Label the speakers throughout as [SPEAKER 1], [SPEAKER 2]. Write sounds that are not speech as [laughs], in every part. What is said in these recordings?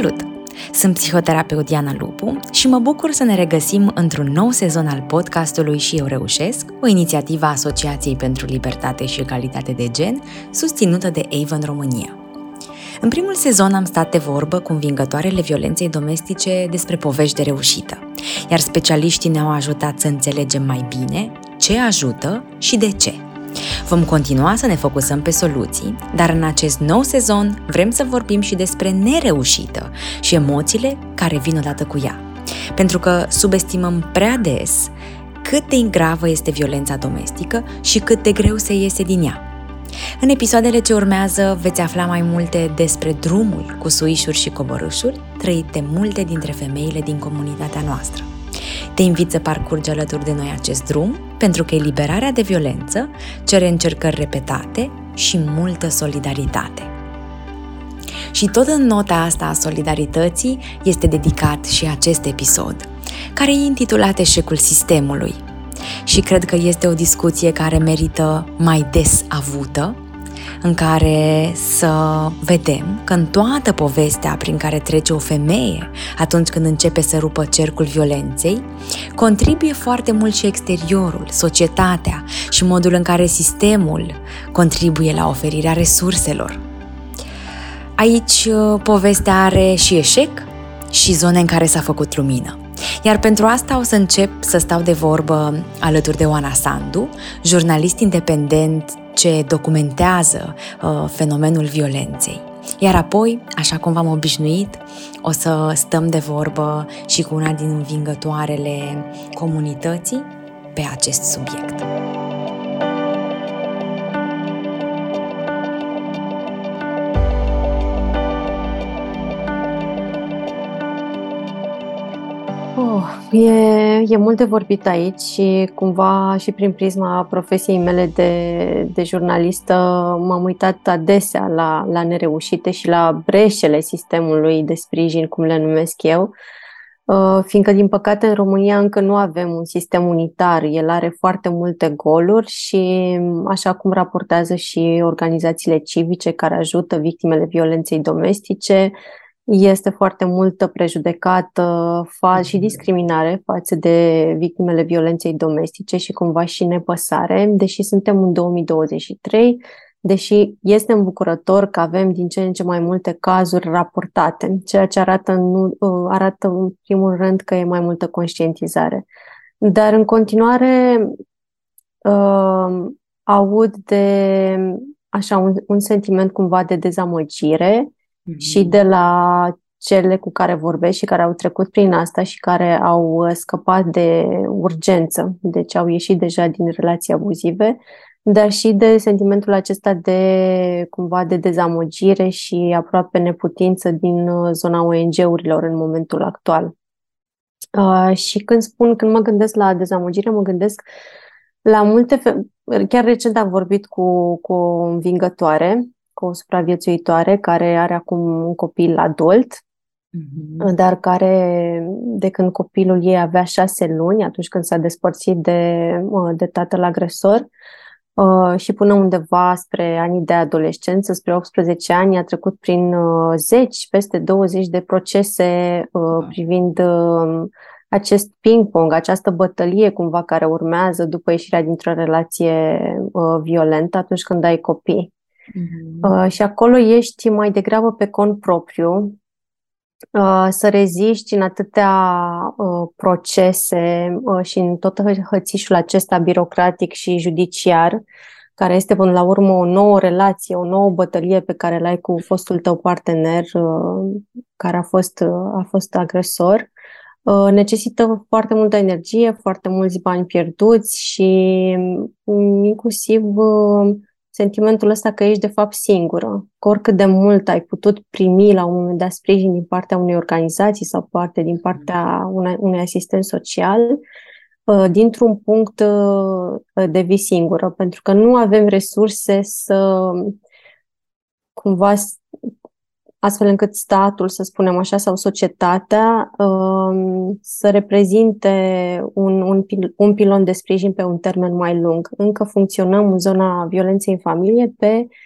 [SPEAKER 1] Salut! Sunt psihoterapeut Diana Lupu și mă bucur să ne regăsim într-un nou sezon al podcastului Și eu reușesc, o inițiativă a Asociației pentru Libertate și Egalitate de Gen, susținută de Avon România. În primul sezon am stat de vorbă cu învingătoarele violenței domestice despre povești de reușită, iar specialiștii ne-au ajutat să înțelegem mai bine ce ajută și de ce – Vom continua să ne focusăm pe soluții, dar în acest nou sezon vrem să vorbim și despre nereușită și emoțiile care vin odată cu ea. Pentru că subestimăm prea des cât de gravă este violența domestică și cât de greu se iese din ea. În episoadele ce urmează veți afla mai multe despre drumul cu suișuri și coborâșuri trăit de multe dintre femeile din comunitatea noastră. Te invit să parcurgi alături de noi acest drum, pentru că eliberarea de violență cere încercări repetate și multă solidaritate. Și tot în nota asta a solidarității este dedicat și acest episod, care e intitulat Eșecul sistemului. Și cred că este o discuție care merită mai des avută, în care să vedem că în toată povestea prin care trece o femeie atunci când începe să rupă cercul violenței, contribuie foarte mult și exteriorul, societatea și modul în care sistemul contribuie la oferirea resurselor. Aici uh, povestea are și eșec și zone în care s-a făcut lumină. Iar pentru asta o să încep să stau de vorbă alături de Oana Sandu, jurnalist independent ce documentează uh, fenomenul violenței. Iar apoi, așa cum v-am obișnuit, o să stăm de vorbă și cu una din învingătoarele comunității pe acest subiect.
[SPEAKER 2] E, e mult de vorbit aici și cumva și prin prisma profesiei mele de, de jurnalistă m-am uitat adesea la, la nereușite și la breșele sistemului de sprijin, cum le numesc eu, uh, fiindcă, din păcate, în România încă nu avem un sistem unitar. El are foarte multe goluri și, așa cum raportează și organizațiile civice care ajută victimele violenței domestice, este foarte multă prejudecată fa- și mhm. discriminare față de victimele violenței domestice și cumva și nepăsare, deși suntem în 2023, deși este îmbucurător că avem din ce în ce mai multe cazuri raportate, ceea ce arată, nu, uh, arată în primul rând că e mai multă conștientizare. Dar în continuare uh, aud de așa un, un sentiment cumva de dezamăgire și de la cele cu care vorbesc și care au trecut prin asta și care au uh, scăpat de urgență, deci au ieșit deja din relații abuzive, dar și de sentimentul acesta de cumva de dezamăgire și aproape neputință din uh, zona ONG-urilor în momentul actual. Uh, și când spun, când mă gândesc la dezamăgire, mă gândesc la multe, fe- chiar recent am vorbit cu, cu o învingătoare cu o supraviețuitoare care are acum un copil adult, mm-hmm. dar care, de când copilul ei avea șase luni, atunci când s-a despărțit de, de tatăl agresor, Uh, și până undeva spre anii de adolescență, spre 18 ani, a trecut prin uh, zeci, peste 20 de procese uh, privind uh, acest ping-pong, această bătălie cumva care urmează după ieșirea dintr-o relație uh, violentă atunci când ai copii. Uh-huh. Uh, și acolo ești mai degrabă pe cont propriu, uh, să reziști în atâtea uh, procese uh, și în tot hățișul acesta birocratic și judiciar, care este până la urmă o nouă relație, o nouă bătălie pe care l-ai cu fostul tău partener uh, care a fost, uh, a fost agresor, uh, necesită foarte multă energie, foarte mulți bani pierduți și um, inclusiv uh, sentimentul ăsta că ești de fapt singură, că oricât de mult ai putut primi la un moment dat sprijin din partea unei organizații sau parte din partea unei, unui asistent social, uh, dintr-un punct uh, devii singură, pentru că nu avem resurse să cumva astfel încât statul, să spunem așa, sau societatea um, să reprezinte un, un, pil, un pilon de sprijin pe un termen mai lung. Încă funcționăm în zona violenței în familie pe uh,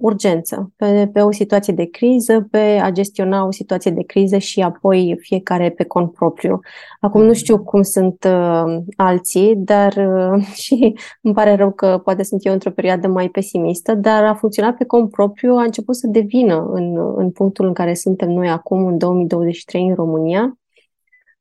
[SPEAKER 2] urgență, pe, pe o situație de criză, pe a gestiona o situație de criză și apoi fiecare pe cont propriu. Acum nu știu cum sunt uh, alții, dar uh, [laughs] și îmi pare rău că poate sunt eu într-o perioadă mai pesimistă, dar a funcționat pe cont propriu, a început să devină în, în punctul în care suntem noi acum, în 2023, în România,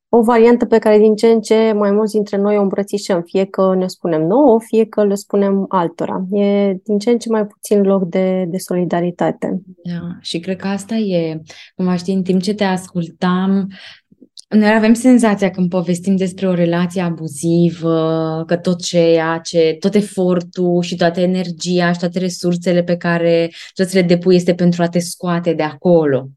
[SPEAKER 2] o variantă pe care din ce în ce mai mulți dintre noi o îmbrățișăm, fie că ne spunem nouă, fie că le spunem altora. E din ce în ce mai puțin loc de, de solidaritate.
[SPEAKER 1] Da, și cred că asta e, cum știi, în timp ce te ascultam, noi avem senzația când povestim despre o relație abuzivă, că tot ceea ce, tot efortul și toată energia și toate resursele pe care trebuie să le depui este pentru a te scoate de acolo.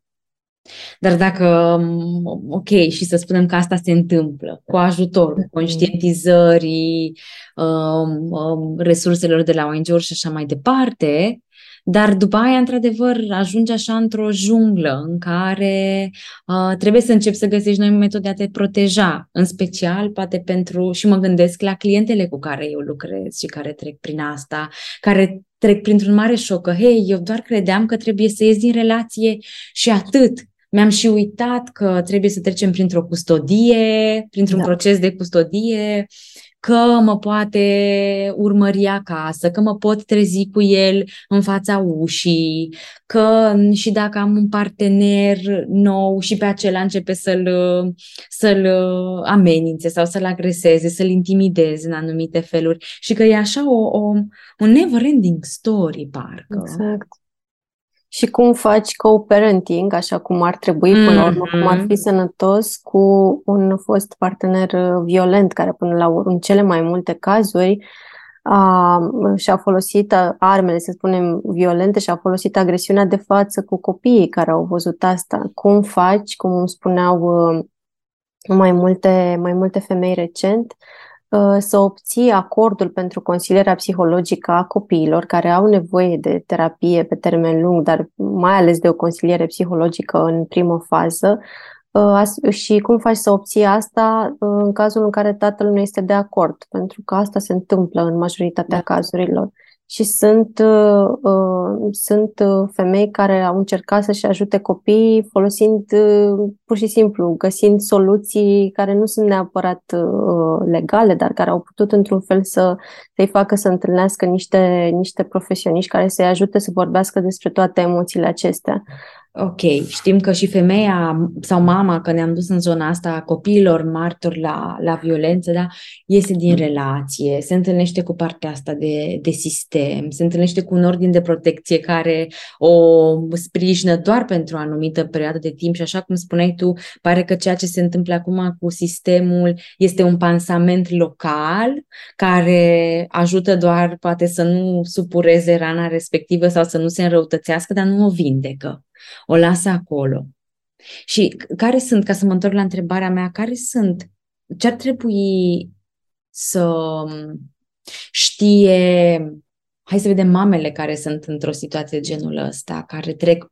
[SPEAKER 1] Dar dacă, um, ok, și să spunem că asta se întâmplă cu ajutorul mm-hmm. conștientizării, um, um, resurselor de la ONG-uri și așa mai departe, dar după aia, într-adevăr, ajungi așa într-o junglă în care uh, trebuie să începi să găsești noi metode de a te proteja, în special, poate pentru, și mă gândesc la clientele cu care eu lucrez și care trec prin asta, care trec printr-un mare șoc, că, hei, eu doar credeam că trebuie să ies din relație și atât. Mi-am și uitat că trebuie să trecem printr-o custodie, printr-un da. proces de custodie, că mă poate urmări acasă, că mă pot trezi cu el în fața ușii, că și dacă am un partener nou și pe acela începe să-l, să-l amenințe sau să-l agreseze, să-l intimideze în anumite feluri și că e așa o, o, un never-ending story, parcă.
[SPEAKER 2] Exact și cum faci co-parenting, așa cum ar trebui până la urmă, cum ar fi mm-hmm. sănătos cu un fost partener uh, violent, care până la urmă, în cele mai multe cazuri, a, și-a folosit armele, să spunem, violente și a folosit agresiunea de față cu copiii care au văzut asta. Cum faci, cum îmi spuneau uh, mai multe, mai multe femei recent, Uh, să obții acordul pentru consilierea psihologică a copiilor care au nevoie de terapie pe termen lung, dar mai ales de o consiliere psihologică în primă fază, uh, și cum faci să obții asta uh, în cazul în care tatăl nu este de acord, pentru că asta se întâmplă în majoritatea da. cazurilor și sunt, uh, uh, sunt uh, femei care au încercat să-și ajute copiii folosind uh, pur și simplu, găsind soluții care nu sunt neapărat uh, legale, dar care au putut într-un fel să, să-i facă să întâlnească niște, niște profesioniști care să-i ajute să vorbească despre toate emoțiile acestea.
[SPEAKER 1] Ok, știm că și femeia sau mama, că ne-am dus în zona asta a copiilor martori la, la violență, da, iese din relație, se întâlnește cu partea asta de, de sistem, se întâlnește cu un ordin de protecție care o sprijină doar pentru o anumită perioadă de timp și așa cum spuneai tu, pare că ceea ce se întâmplă acum cu sistemul este un pansament local care ajută doar poate să nu supureze rana respectivă sau să nu se înrăutățească, dar nu o vindecă o lasă acolo. Și care sunt, ca să mă întorc la întrebarea mea, care sunt, ce ar trebui să știe, hai să vedem mamele care sunt într-o situație de genul ăsta, care trec,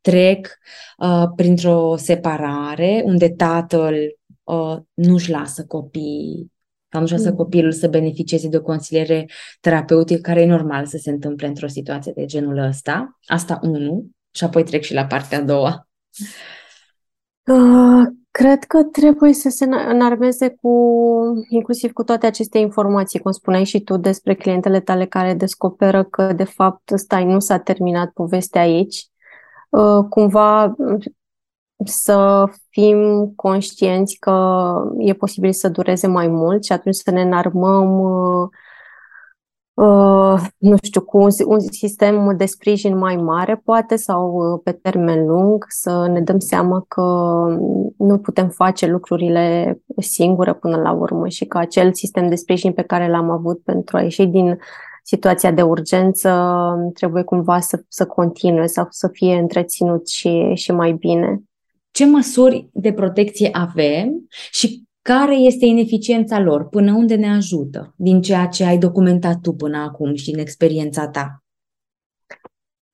[SPEAKER 1] trec uh, printr-o separare unde tatăl uh, nu-și lasă copiii sau nu-și lasă mm. copilul să beneficieze de o consiliere terapeutică care e normal să se întâmple într-o situație de genul ăsta. Asta unu. Și apoi trec și la partea a doua.
[SPEAKER 2] Uh, cred că trebuie să se înarmeze cu, inclusiv cu toate aceste informații, cum spuneai și tu despre clientele tale care descoperă că, de fapt, stai, nu s-a terminat povestea aici. Uh, cumva să fim conștienți că e posibil să dureze mai mult și atunci să ne înarmăm uh, Uh, nu știu, cu un, un sistem de sprijin mai mare, poate, sau uh, pe termen lung, să ne dăm seama că nu putem face lucrurile singură până la urmă și că acel sistem de sprijin pe care l-am avut pentru a ieși din situația de urgență trebuie cumva să, să continue sau să fie întreținut și, și mai bine.
[SPEAKER 1] Ce măsuri de protecție avem și care este ineficiența lor? Până unde ne ajută din ceea ce ai documentat tu până acum și din experiența ta?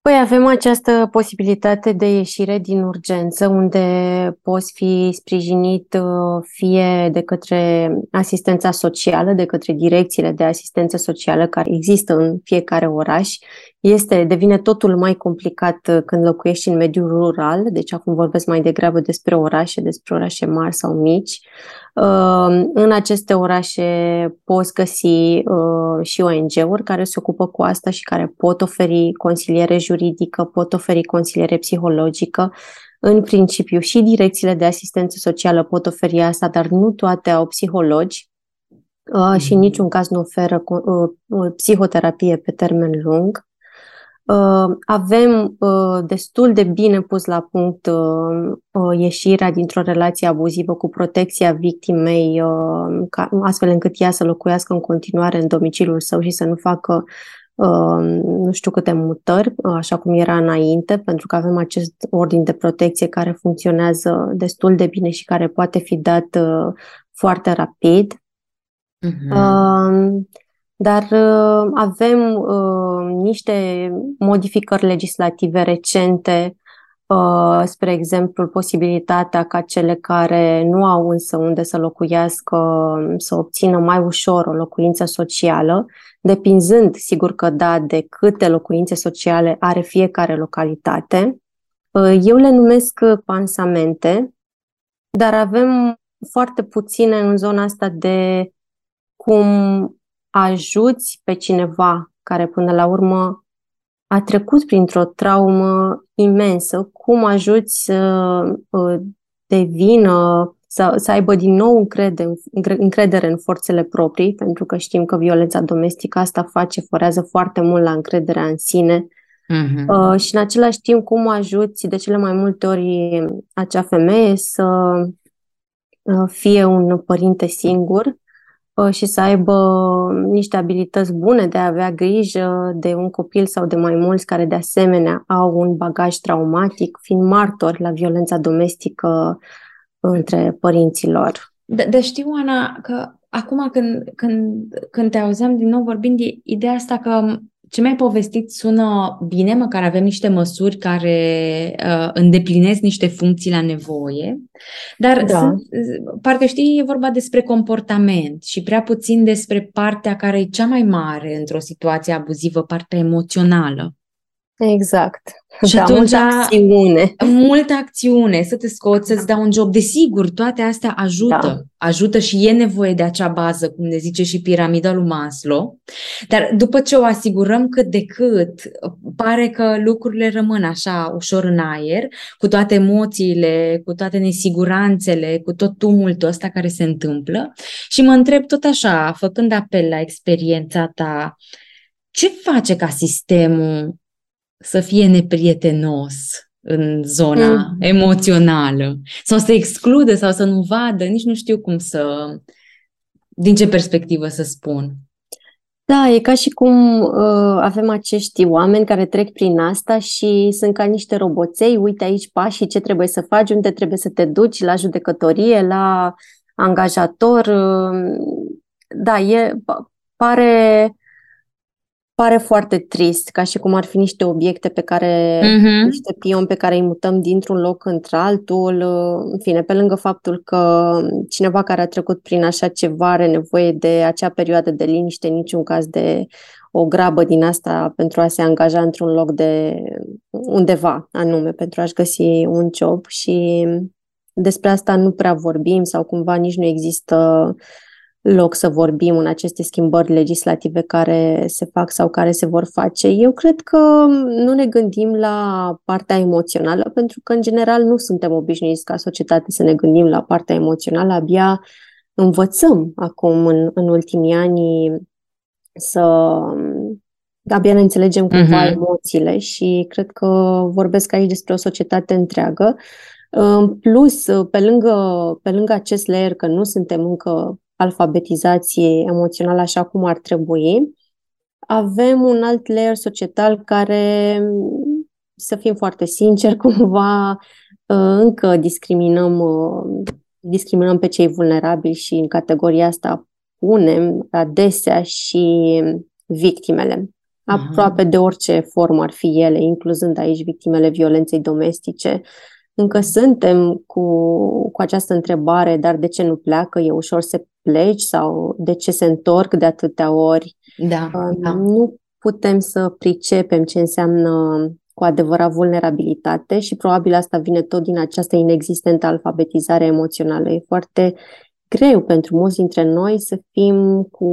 [SPEAKER 2] Păi avem această posibilitate de ieșire din urgență, unde poți fi sprijinit uh, fie de către asistența socială, de către direcțiile de asistență socială care există în fiecare oraș. Este, devine totul mai complicat uh, când locuiești în mediul rural, deci acum vorbesc mai degrabă despre orașe, despre orașe mari sau mici. Uh, în aceste orașe poți găsi uh, și ONG-uri care se ocupă cu asta și care pot oferi consiliere juridică, pot oferi consiliere psihologică. În principiu și direcțiile de asistență socială pot oferi asta, dar nu toate au psihologi uh, și în mhm. niciun caz nu oferă psihoterapie pe termen lung. Uh, avem uh, destul de bine pus la punct uh, ieșirea dintr-o relație abuzivă cu protecția victimei, astfel încât ea să locuiască în continuare în domiciliul său și să nu facă nu știu câte mutări, așa cum era înainte, pentru că avem acest ordin de protecție care funcționează destul de bine și care poate fi dat foarte rapid. Uh-huh. Dar uh, avem uh, niște modificări legislative recente, uh, spre exemplu, posibilitatea ca cele care nu au însă unde să locuiască să obțină mai ușor o locuință socială, depinzând, sigur că da, de câte locuințe sociale are fiecare localitate. Eu le numesc pansamente, dar avem foarte puține în zona asta de cum ajuți pe cineva care până la urmă a trecut printr-o traumă imensă, cum ajuți să uh, devină, să, să aibă din nou încredere, încredere în forțele proprii, pentru că știm că violența domestică asta face, forează foarte mult la încrederea în sine. Uh-huh. Uh, și în același timp, cum ajuți de cele mai multe ori acea femeie să uh, fie un părinte singur Uh, și să aibă niște abilități bune de a avea grijă de un copil sau de mai mulți care de asemenea au un bagaj traumatic, fiind martori la violența domestică între părinților.
[SPEAKER 1] Dar de știu, Ana, că acum când, când, când te auzeam din nou vorbind de ideea asta că ce mi-ai povestit sună bine, măcar avem niște măsuri care uh, îndeplinesc niște funcții la nevoie, dar da. sunt, parcă știi, e vorba despre comportament și prea puțin despre partea care e cea mai mare într-o situație abuzivă, partea emoțională.
[SPEAKER 2] Exact.
[SPEAKER 1] Și da, multă acțiune. Multă acțiune, să te scoți, să-ți dau un job. Desigur, toate astea ajută. Da. Ajută și e nevoie de acea bază, cum ne zice și piramida lui Maslow. Dar după ce o asigurăm cât de cât, pare că lucrurile rămân așa ușor în aer, cu toate emoțiile, cu toate nesiguranțele, cu tot tumultul ăsta care se întâmplă. Și mă întreb tot așa, făcând apel la experiența ta, ce face ca sistemul să fie neprietenos în zona mm. emoțională sau să excludă sau să nu vadă, nici nu știu cum să, din ce perspectivă să spun.
[SPEAKER 2] Da, e ca și cum uh, avem acești oameni care trec prin asta și sunt ca niște roboței, uite aici pașii, ce trebuie să faci, unde trebuie să te duci, la judecătorie, la angajator. Uh, da, e, pare pare foarte trist, ca și cum ar fi niște obiecte pe care, uh-huh. niște pioni pe care îi mutăm dintr-un loc într-altul. În fine, pe lângă faptul că cineva care a trecut prin așa ceva are nevoie de acea perioadă de liniște, niciun caz de o grabă din asta pentru a se angaja într-un loc de undeva anume, pentru a-și găsi un job și despre asta nu prea vorbim sau cumva nici nu există uh, loc să vorbim în aceste schimbări legislative care se fac sau care se vor face. Eu cred că nu ne gândim la partea emoțională, pentru că, în general, nu suntem obișnuiți ca societate să ne gândim la partea emoțională. Abia învățăm acum, în, în ultimii ani, să abia ne înțelegem cumva uh-huh. emoțiile și cred că vorbesc aici despre o societate întreagă. În plus, pe lângă, pe lângă acest layer că nu suntem încă alfabetizație emoțională așa cum ar trebui, avem un alt layer societal care, să fim foarte sinceri, [laughs] cumva uh, încă discriminăm, uh, discriminăm pe cei vulnerabili și în categoria asta punem adesea și victimele. aproape de orice formă ar fi ele, incluzând aici victimele violenței domestice. Încă suntem cu, cu această întrebare, dar de ce nu pleacă? E ușor să pleci sau de ce se întorc de atâtea ori?
[SPEAKER 1] Da, uh, da.
[SPEAKER 2] Nu putem să pricepem ce înseamnă cu adevărat vulnerabilitate și probabil asta vine tot din această inexistentă alfabetizare emoțională. E foarte greu pentru mulți dintre noi să fim cu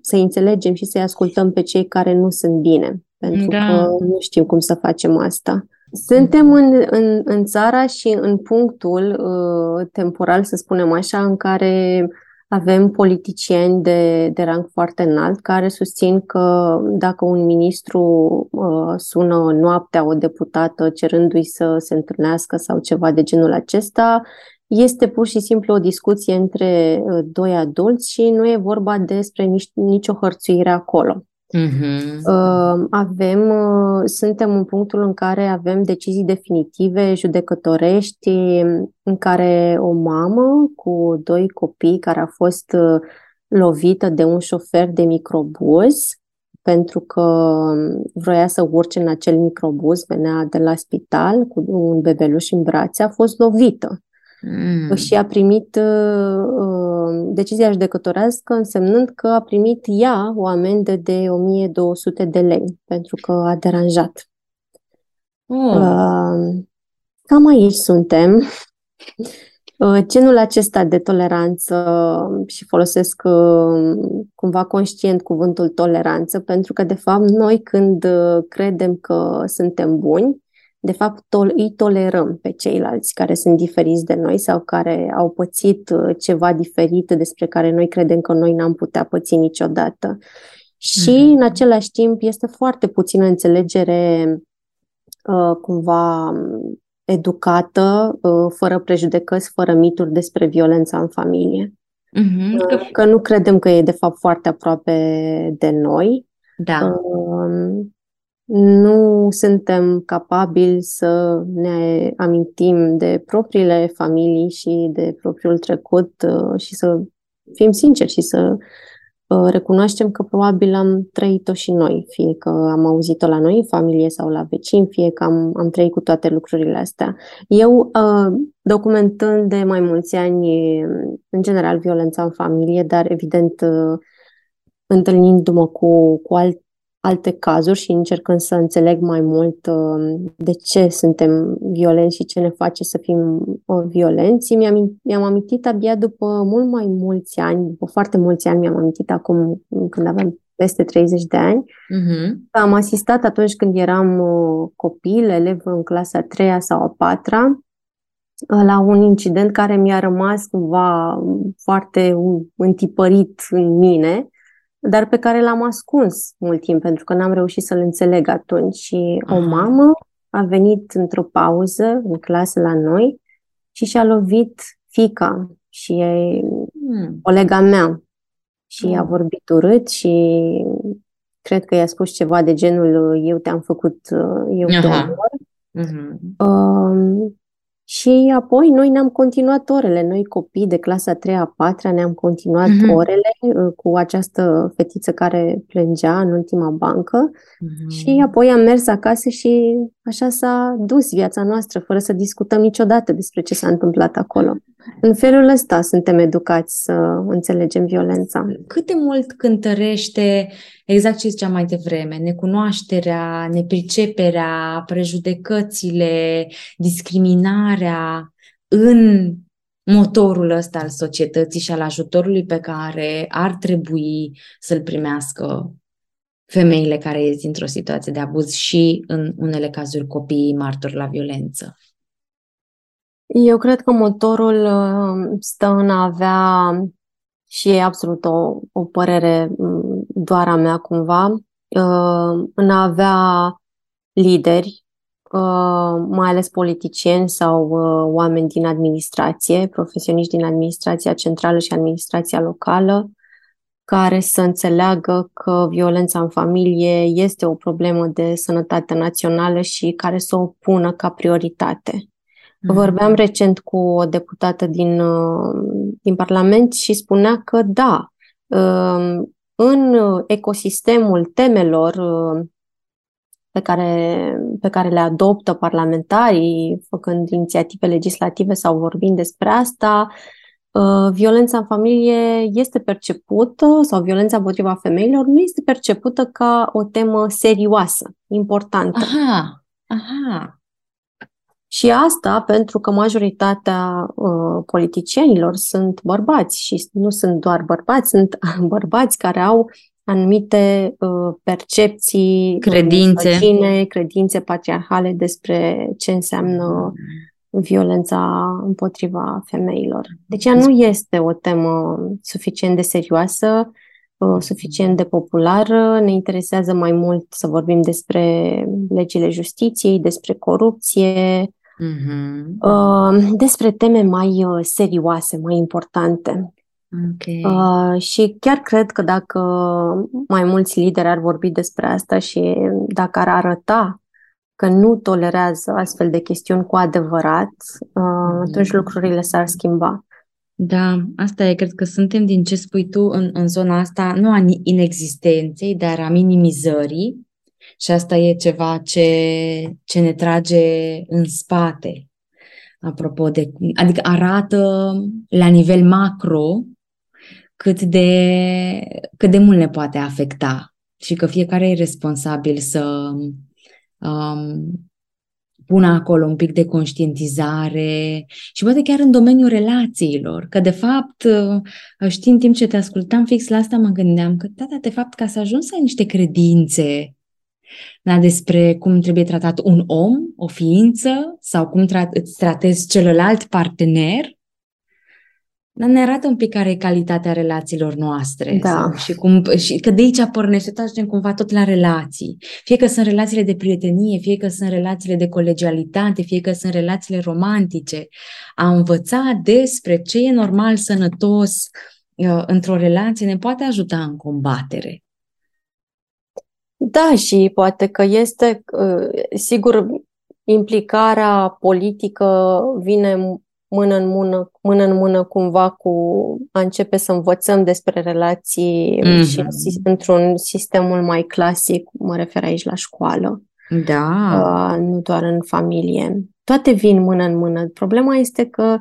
[SPEAKER 2] să înțelegem și să-i ascultăm pe cei care nu sunt bine, pentru da. că nu știm cum să facem asta. Suntem în, în, în țara și în punctul uh, temporal, să spunem așa, în care avem politicieni de, de rang foarte înalt care susțin că dacă un ministru uh, sună noaptea o deputată cerându-i să se întâlnească sau ceva de genul acesta, este pur și simplu o discuție între uh, doi adulți și nu e vorba despre nici, nicio hărțuire acolo. Uh-huh. Avem, uh, suntem în punctul în care avem decizii definitive judecătorești în care o mamă cu doi copii care a fost uh, lovită de un șofer de microbuz pentru că um, vroia să urce în acel microbuz, venea de la spital cu un bebeluș în brațe, a fost lovită. Mm. Și a primit uh, uh, decizia judecătorească însemnând că a primit ea o amendă de 1200 de lei pentru că a deranjat. Mm. Uh, cam aici suntem. Uh, genul acesta de toleranță și folosesc uh, cumva conștient cuvântul toleranță pentru că de fapt noi când uh, credem că suntem buni, de fapt, tol- îi tolerăm pe ceilalți care sunt diferiți de noi sau care au pățit uh, ceva diferit despre care noi credem că noi n-am putea păți niciodată. Și, mm-hmm. în același timp, este foarte puțină înțelegere uh, cumva educată, uh, fără prejudecăți, fără mituri despre violența în familie. Mm-hmm. Că nu credem că e, de fapt, foarte aproape de noi.
[SPEAKER 1] Da.
[SPEAKER 2] Uh, nu suntem capabili să ne amintim de propriile familii și de propriul trecut uh, și să fim sinceri și să uh, recunoaștem că probabil am trăit-o și noi, fie că am auzit-o la noi în familie sau la vecini, fie că am, am trăit cu toate lucrurile astea. Eu, uh, documentând de mai mulți ani, în general, violența în familie, dar evident întâlnindu-mă cu, cu alt, alte cazuri și încercând să înțeleg mai mult uh, de ce suntem violenți și ce ne face să fim uh, violenți. Mi-am, mi-am amintit abia după mult mai mulți ani, după foarte mulți ani, mi-am amintit acum când aveam peste 30 de ani. Uh-huh. Am asistat atunci când eram uh, copil, elev în clasa a treia sau a patra, la un incident care mi-a rămas cumva foarte întipărit în mine dar pe care l-am ascuns mult timp pentru că n-am reușit să-l înțeleg atunci. Și Aha. o mamă a venit într-o pauză în clasă la noi și și-a lovit fica și e hmm. colega mea și hmm. a vorbit urât și cred că i-a spus ceva de genul eu te-am făcut, eu te omor. Mm-hmm. Uh, și apoi noi ne-am continuat orele, noi copii de clasa 3 a 4 ne-am continuat uh-huh. orele uh, cu această fetiță care plângea în ultima bancă uh-huh. și apoi am mers acasă și așa s-a dus viața noastră, fără să discutăm niciodată despre ce s-a întâmplat acolo. În felul ăsta suntem educați să înțelegem violența.
[SPEAKER 1] Cât de mult cântărește, exact ce ziceam mai devreme, necunoașterea, nepriceperea, prejudecățile, discriminarea în motorul ăsta al societății și al ajutorului pe care ar trebui să-l primească femeile care ies dintr-o situație de abuz și, în unele cazuri, copiii martori la violență.
[SPEAKER 2] Eu cred că motorul uh, stă în a avea, și e absolut o, o părere mm, doar a mea cumva, uh, în a avea lideri, uh, mai ales politicieni sau oameni din administrație, profesioniști din administrația centrală și administrația locală, care să înțeleagă că violența în familie este o problemă de sănătate națională și care să o pună ca prioritate. Mhm. Vorbeam recent cu o deputată din, uh, din Parlament și spunea că da, um, în ecosistemul temelor pe care, pe care le adoptă parlamentarii, făcând inițiative legislative sau vorbind despre asta, uh, violența în familie este percepută, sau violența împotriva femeilor, nu este percepută ca o temă serioasă, importantă.
[SPEAKER 1] Aha, aha.
[SPEAKER 2] Și asta pentru că majoritatea uh, politicienilor sunt bărbați și nu sunt doar bărbați, sunt [laughs] bărbați care au anumite uh, percepții,
[SPEAKER 1] uh, credințe.
[SPEAKER 2] Cine, credințe patriarhale despre ce înseamnă violența împotriva femeilor. Deci ea nu este o temă suficient de serioasă, uh, suficient de populară. Ne interesează mai mult să vorbim despre legile justiției, despre corupție, mm-hmm. uh, despre teme mai uh, serioase, mai importante.
[SPEAKER 1] Okay.
[SPEAKER 2] Uh, și chiar cred că dacă mai mulți lideri ar vorbi despre asta și dacă ar arăta că nu tolerează astfel de chestiuni cu adevărat, uh, atunci mm. lucrurile s-ar schimba.
[SPEAKER 1] Da, asta e, cred că suntem din ce spui tu în, în zona asta, nu a inexistenței, dar a minimizării și asta e ceva ce, ce ne trage în spate. Apropo de, adică arată la nivel macro cât de, cât de mult ne poate afecta și că fiecare e responsabil să um, pună acolo un pic de conștientizare și poate chiar în domeniul relațiilor, că de fapt, uh, știi, în timp ce te ascultam fix la asta mă gândeam că, da, da, de fapt, ca să ajungi să ai niște credințe da, despre cum trebuie tratat un om, o ființă, sau cum tra- îți tratezi celălalt partener, dar ne arată un pic care e calitatea relațiilor noastre.
[SPEAKER 2] Da. Sau,
[SPEAKER 1] și, cum, și că de aici pornește, tot ajungem cumva tot la relații. Fie că sunt relațiile de prietenie, fie că sunt relațiile de colegialitate, fie că sunt relațiile romantice. A învăța despre ce e normal sănătos uh, într-o relație ne poate ajuta în combatere.
[SPEAKER 2] Da, și poate că este, uh, sigur, implicarea politică vine mână în mână, mână în mână cumva cu a începe să învățăm despre relații mm-hmm. și într-un sistemul mai clasic, mă refer aici la școală.
[SPEAKER 1] Da.
[SPEAKER 2] Uh, nu doar în familie. Toate vin mână în mână. Problema este că mm,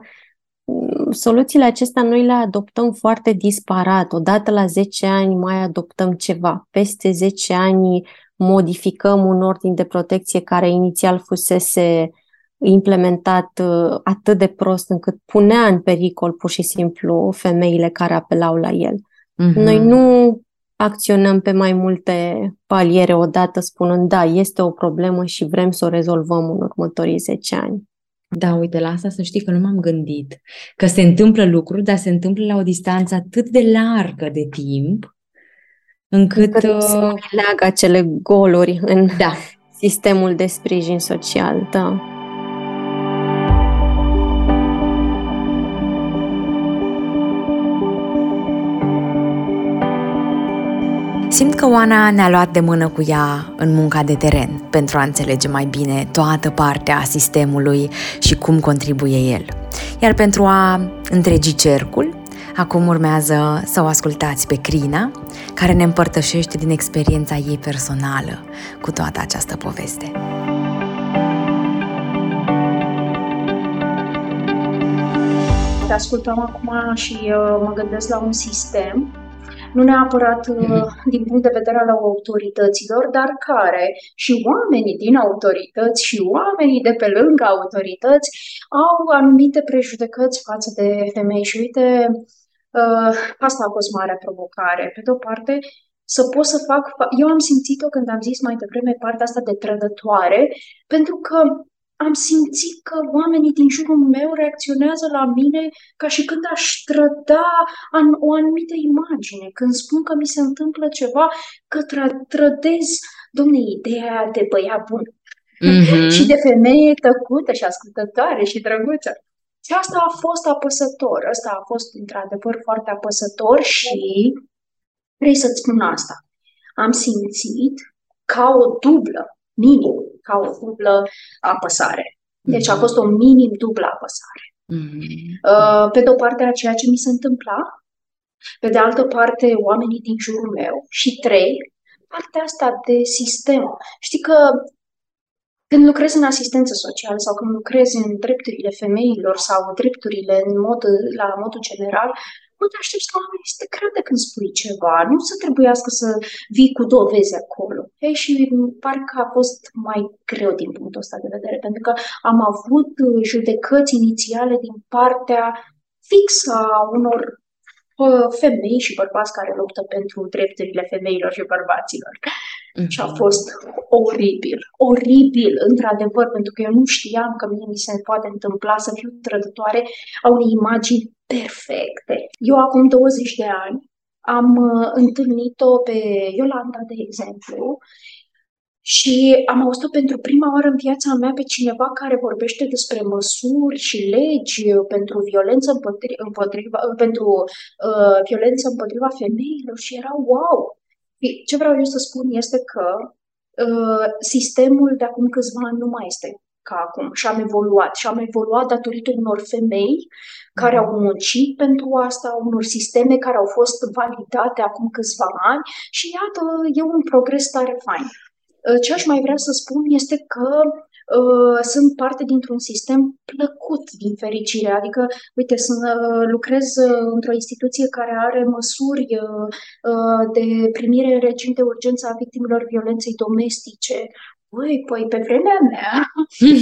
[SPEAKER 2] soluțiile acestea noi le adoptăm foarte disparat. Odată la 10 ani mai adoptăm ceva. Peste 10 ani modificăm un ordin de protecție care inițial fusese implementat uh, atât de prost încât punea în pericol pur și simplu femeile care apelau la el. Mm-hmm. Noi nu acționăm pe mai multe paliere odată spunând da, este o problemă și vrem să o rezolvăm în următorii 10 ani.
[SPEAKER 1] Da, uite, la asta să știi că nu m-am gândit. Că se întâmplă lucruri, dar se întâmplă la o distanță atât de largă de timp, încât... încât
[SPEAKER 2] să uh, leagă acele goluri în
[SPEAKER 1] da. [laughs]
[SPEAKER 2] sistemul de sprijin social, da.
[SPEAKER 1] Simt că Oana ne-a luat de mână cu ea în munca de teren pentru a înțelege mai bine toată partea sistemului și cum contribuie el. Iar pentru a întregi cercul, acum urmează să o ascultați pe Crina, care ne împărtășește din experiența ei personală cu toată această poveste.
[SPEAKER 3] Te ascultăm acum și uh, mă gândesc la un sistem nu neapărat uh, mhm. din punct de vedere al autorităților, dar care și oamenii din autorități și oamenii de pe lângă autorități au anumite prejudecăți față de femei. Și uite, uh, asta a fost marea provocare. Pe de-o parte, să pot să fac. Eu am simțit-o când am zis mai devreme partea asta de trădătoare, pentru că am simțit că oamenii din jurul meu reacționează la mine ca și când aș trăda în o anumită imagine. Când spun că mi se întâmplă ceva, că tră- trădez, domne, ideea de băiat bun mm-hmm. [laughs] și de femeie tăcută și ascultătoare și drăguță. Și asta a fost apăsător. Asta a fost, într-adevăr, foarte apăsător și vrei să-ți spun asta. Am simțit ca o dublă, minim, ca o dublă apăsare. Deci a mhm. fost o minim dublă apăsare. Mm-hmm. Pe de o parte, a ceea ce mi se întâmpla Pe de altă parte, oamenii din jurul meu. Și trei, partea asta de sistem. Știi că când lucrezi în asistență socială sau când lucrezi în drepturile femeilor sau drepturile în mod, la modul general, nu te aștepți ca oamenii să te creadă când spui ceva, nu să trebuiască să vii cu dovezi acolo. Ei, și parcă a fost mai greu din punctul ăsta de vedere, pentru că am avut judecăți inițiale din partea fixă a unor femei și bărbați care luptă pentru drepturile femeilor și bărbaților. Mm-hmm. Și a fost oribil, oribil, într-adevăr, pentru că eu nu știam că mie mi se poate întâmpla să fiu trădătoare a unei imagini perfecte. Eu acum 20 de ani am uh, întâlnit-o pe Iolanda, de exemplu, și am auzit-o pentru prima oară în viața mea pe cineva care vorbește despre măsuri și legi pentru violență împotriva, împotriva pentru uh, violență împotriva femeilor și era wow! Ce vreau eu să spun este că uh, sistemul de acum câțiva ani nu mai este ca acum și am evoluat. Și am evoluat datorită unor femei care au muncit pentru asta, unor sisteme care au fost validate acum câțiva ani și iată, e un progres tare fain. Uh, ce aș mai vrea să spun este că uh, sunt parte dintr-un sistem plăcut din fericire. Adică, uite, sunt, uh, lucrez uh, într-o instituție care are măsuri uh, uh, de primire în regim de urgență a victimelor violenței domestice, Băi, păi pe vremea mea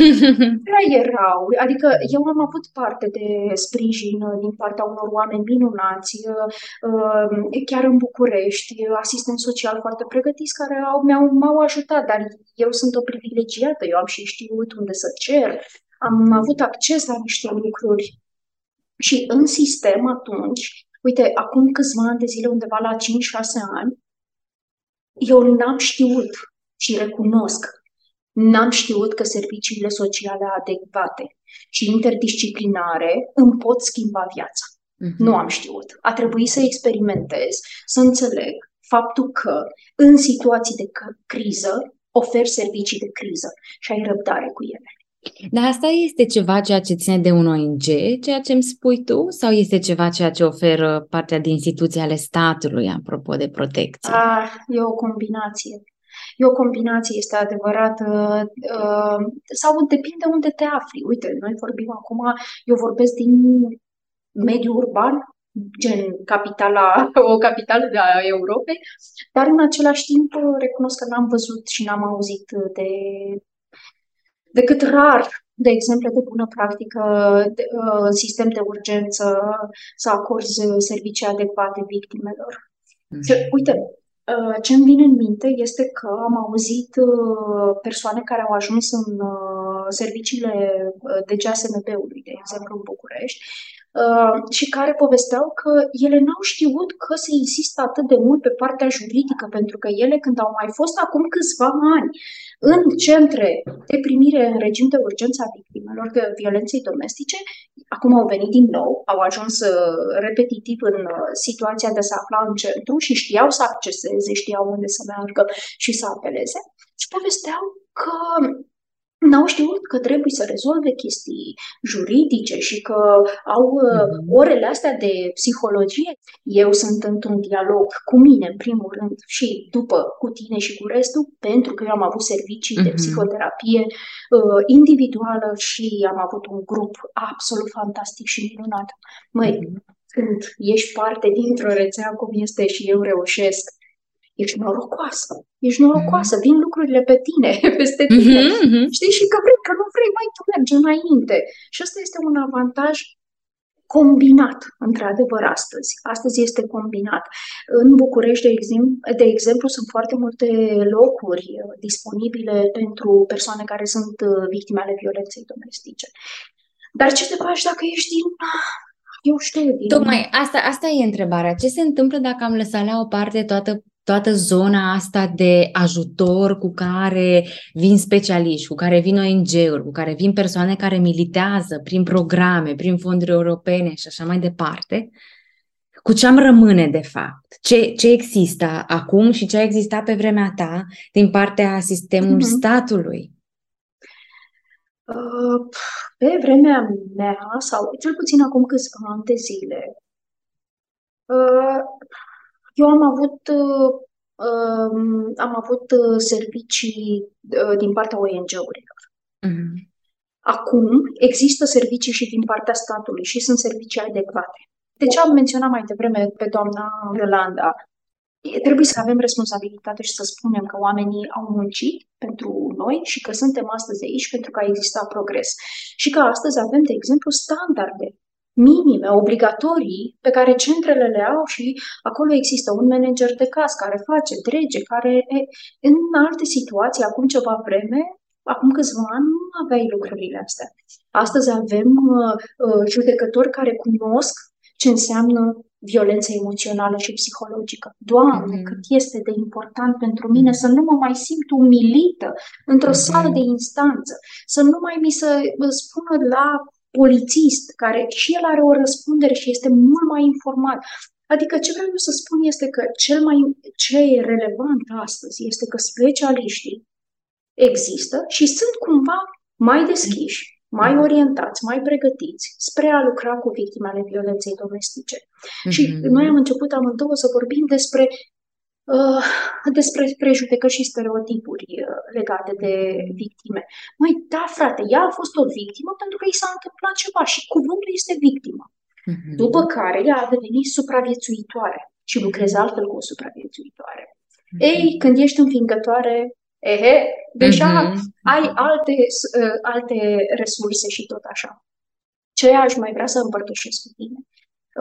[SPEAKER 3] [laughs] prea erau. Adică eu am avut parte de sprijin uh, din partea unor oameni minunați, uh, uh, chiar în București, asistent social foarte pregătiți care au, mi-au, m-au ajutat, dar eu sunt o privilegiată, eu am și știut unde să cer, am avut acces la niște lucruri. Și în sistem atunci, uite, acum câțiva ani de zile, undeva la 5-6 ani, eu n-am știut și recunosc N-am știut că serviciile sociale adecvate și interdisciplinare îmi pot schimba viața. Mm-hmm. Nu am știut. A trebuit să experimentez, să înțeleg faptul că în situații de criză ofer servicii de criză și ai răbdare cu ele.
[SPEAKER 1] Dar asta este ceva ceea ce ține de un ONG, ceea ce îmi spui tu, sau este ceva ceea ce oferă partea de instituții ale statului, apropo de protecție?
[SPEAKER 3] Ah, e o combinație. E o combinație, este adevărat, uh, uh, sau depinde unde te afli. Uite, noi vorbim acum, eu vorbesc din mediul urban, gen capitala, [laughs] o capitală de a Europei, dar în același timp recunosc că n-am văzut și n-am auzit de decât rar de exemple de bună practică, de, uh, sistem de urgență, să acorzi servicii adecvate victimelor. Mm. Și, uite, Uh, ce îmi vine în minte este că am auzit uh, persoane care au ajuns în uh, serviciile de GSMB-ului, de exemplu, în București, și care povesteau că ele n-au știut că se insistă atât de mult pe partea juridică, pentru că ele, când au mai fost acum câțiva ani în centre de primire în regim de urgență a victimelor de violenței domestice, acum au venit din nou, au ajuns uh, repetitiv în uh, situația de a se afla în centru și știau să acceseze, știau unde să meargă și să apeleze. Și povesteau că n-au știut că trebuie să rezolve chestii juridice și că au mm-hmm. orele astea de psihologie. Eu sunt într-un dialog cu mine, în primul rând, și după cu tine și cu restul, pentru că eu am avut servicii mm-hmm. de psihoterapie uh, individuală și am avut un grup absolut fantastic și minunat. Măi, mm-hmm. când ești parte dintr-o rețea cum este și eu reușesc ești norocoasă, ești norocoasă, vin lucrurile pe tine, [laughs] peste tine. Mm-hmm. Știi? Și că vrei, că nu vrei, mai tu mergi înainte. Și asta este un avantaj combinat, într-adevăr, astăzi. Astăzi este combinat. În București, de exemplu, de exemplu, sunt foarte multe locuri uh, disponibile pentru persoane care sunt uh, victime ale violenței domestice. Dar ce te faci dacă ești din eu știu. Din...
[SPEAKER 1] Tocmai asta, asta e întrebarea. Ce se întâmplă dacă am lăsat la o parte toată toată zona asta de ajutor cu care vin specialiști, cu care vin ONG-uri, cu care vin persoane care militează prin programe, prin fonduri europene și așa mai departe, cu ce am rămâne de fapt? Ce, ce există acum și ce a existat pe vremea ta din partea sistemului mm-hmm. statului?
[SPEAKER 3] Uh, pe vremea mea, sau cel puțin acum câțiva ani de zile, Eu am avut am avut servicii din partea ONG-urilor. Mm-hmm. Acum există servicii și din partea statului și sunt servicii adecvate. De ce am menționat mai devreme pe doamna Yolanda? Trebuie să avem responsabilitate și să spunem că oamenii au muncit pentru noi și că suntem astăzi aici pentru că a existat progres. Și că astăzi avem, de exemplu, standarde minime, obligatorii, pe care centrele le au și acolo există un manager de caz care face, drege, care în alte situații, acum ceva vreme, acum câțiva ani nu aveai lucrurile astea. Astăzi avem uh, uh, judecători care cunosc ce înseamnă violență emoțională și psihologică. Doamne, mm-hmm. cât este de important pentru mine să nu mă mai simt umilită într-o mm-hmm. sală de instanță, să nu mai mi se spună la polițist, care și el are o răspundere și este mult mai informat. Adică ce vreau să spun este că cel mai, ce e relevant astăzi este că specialiștii există și sunt cumva mai deschiși, mai orientați, mai pregătiți spre a lucra cu victimele violenței domestice. Mm-hmm. Și noi am început amândouă să vorbim despre uh, despre prejudecăți și stereotipuri uh, legate de victime. Măi, da, frate, ea a fost o victimă pentru că i s-a întâmplat ceva și cuvântul este victimă. Mm-hmm. După care ea a devenit supraviețuitoare și lucrezi altfel cu o supraviețuitoare. Mm-hmm. Ei, când ești învingătoare, Ehe, deja mm-hmm. ai alte, uh, alte resurse și tot așa. Ce aș mai vrea să împărtășesc cu tine?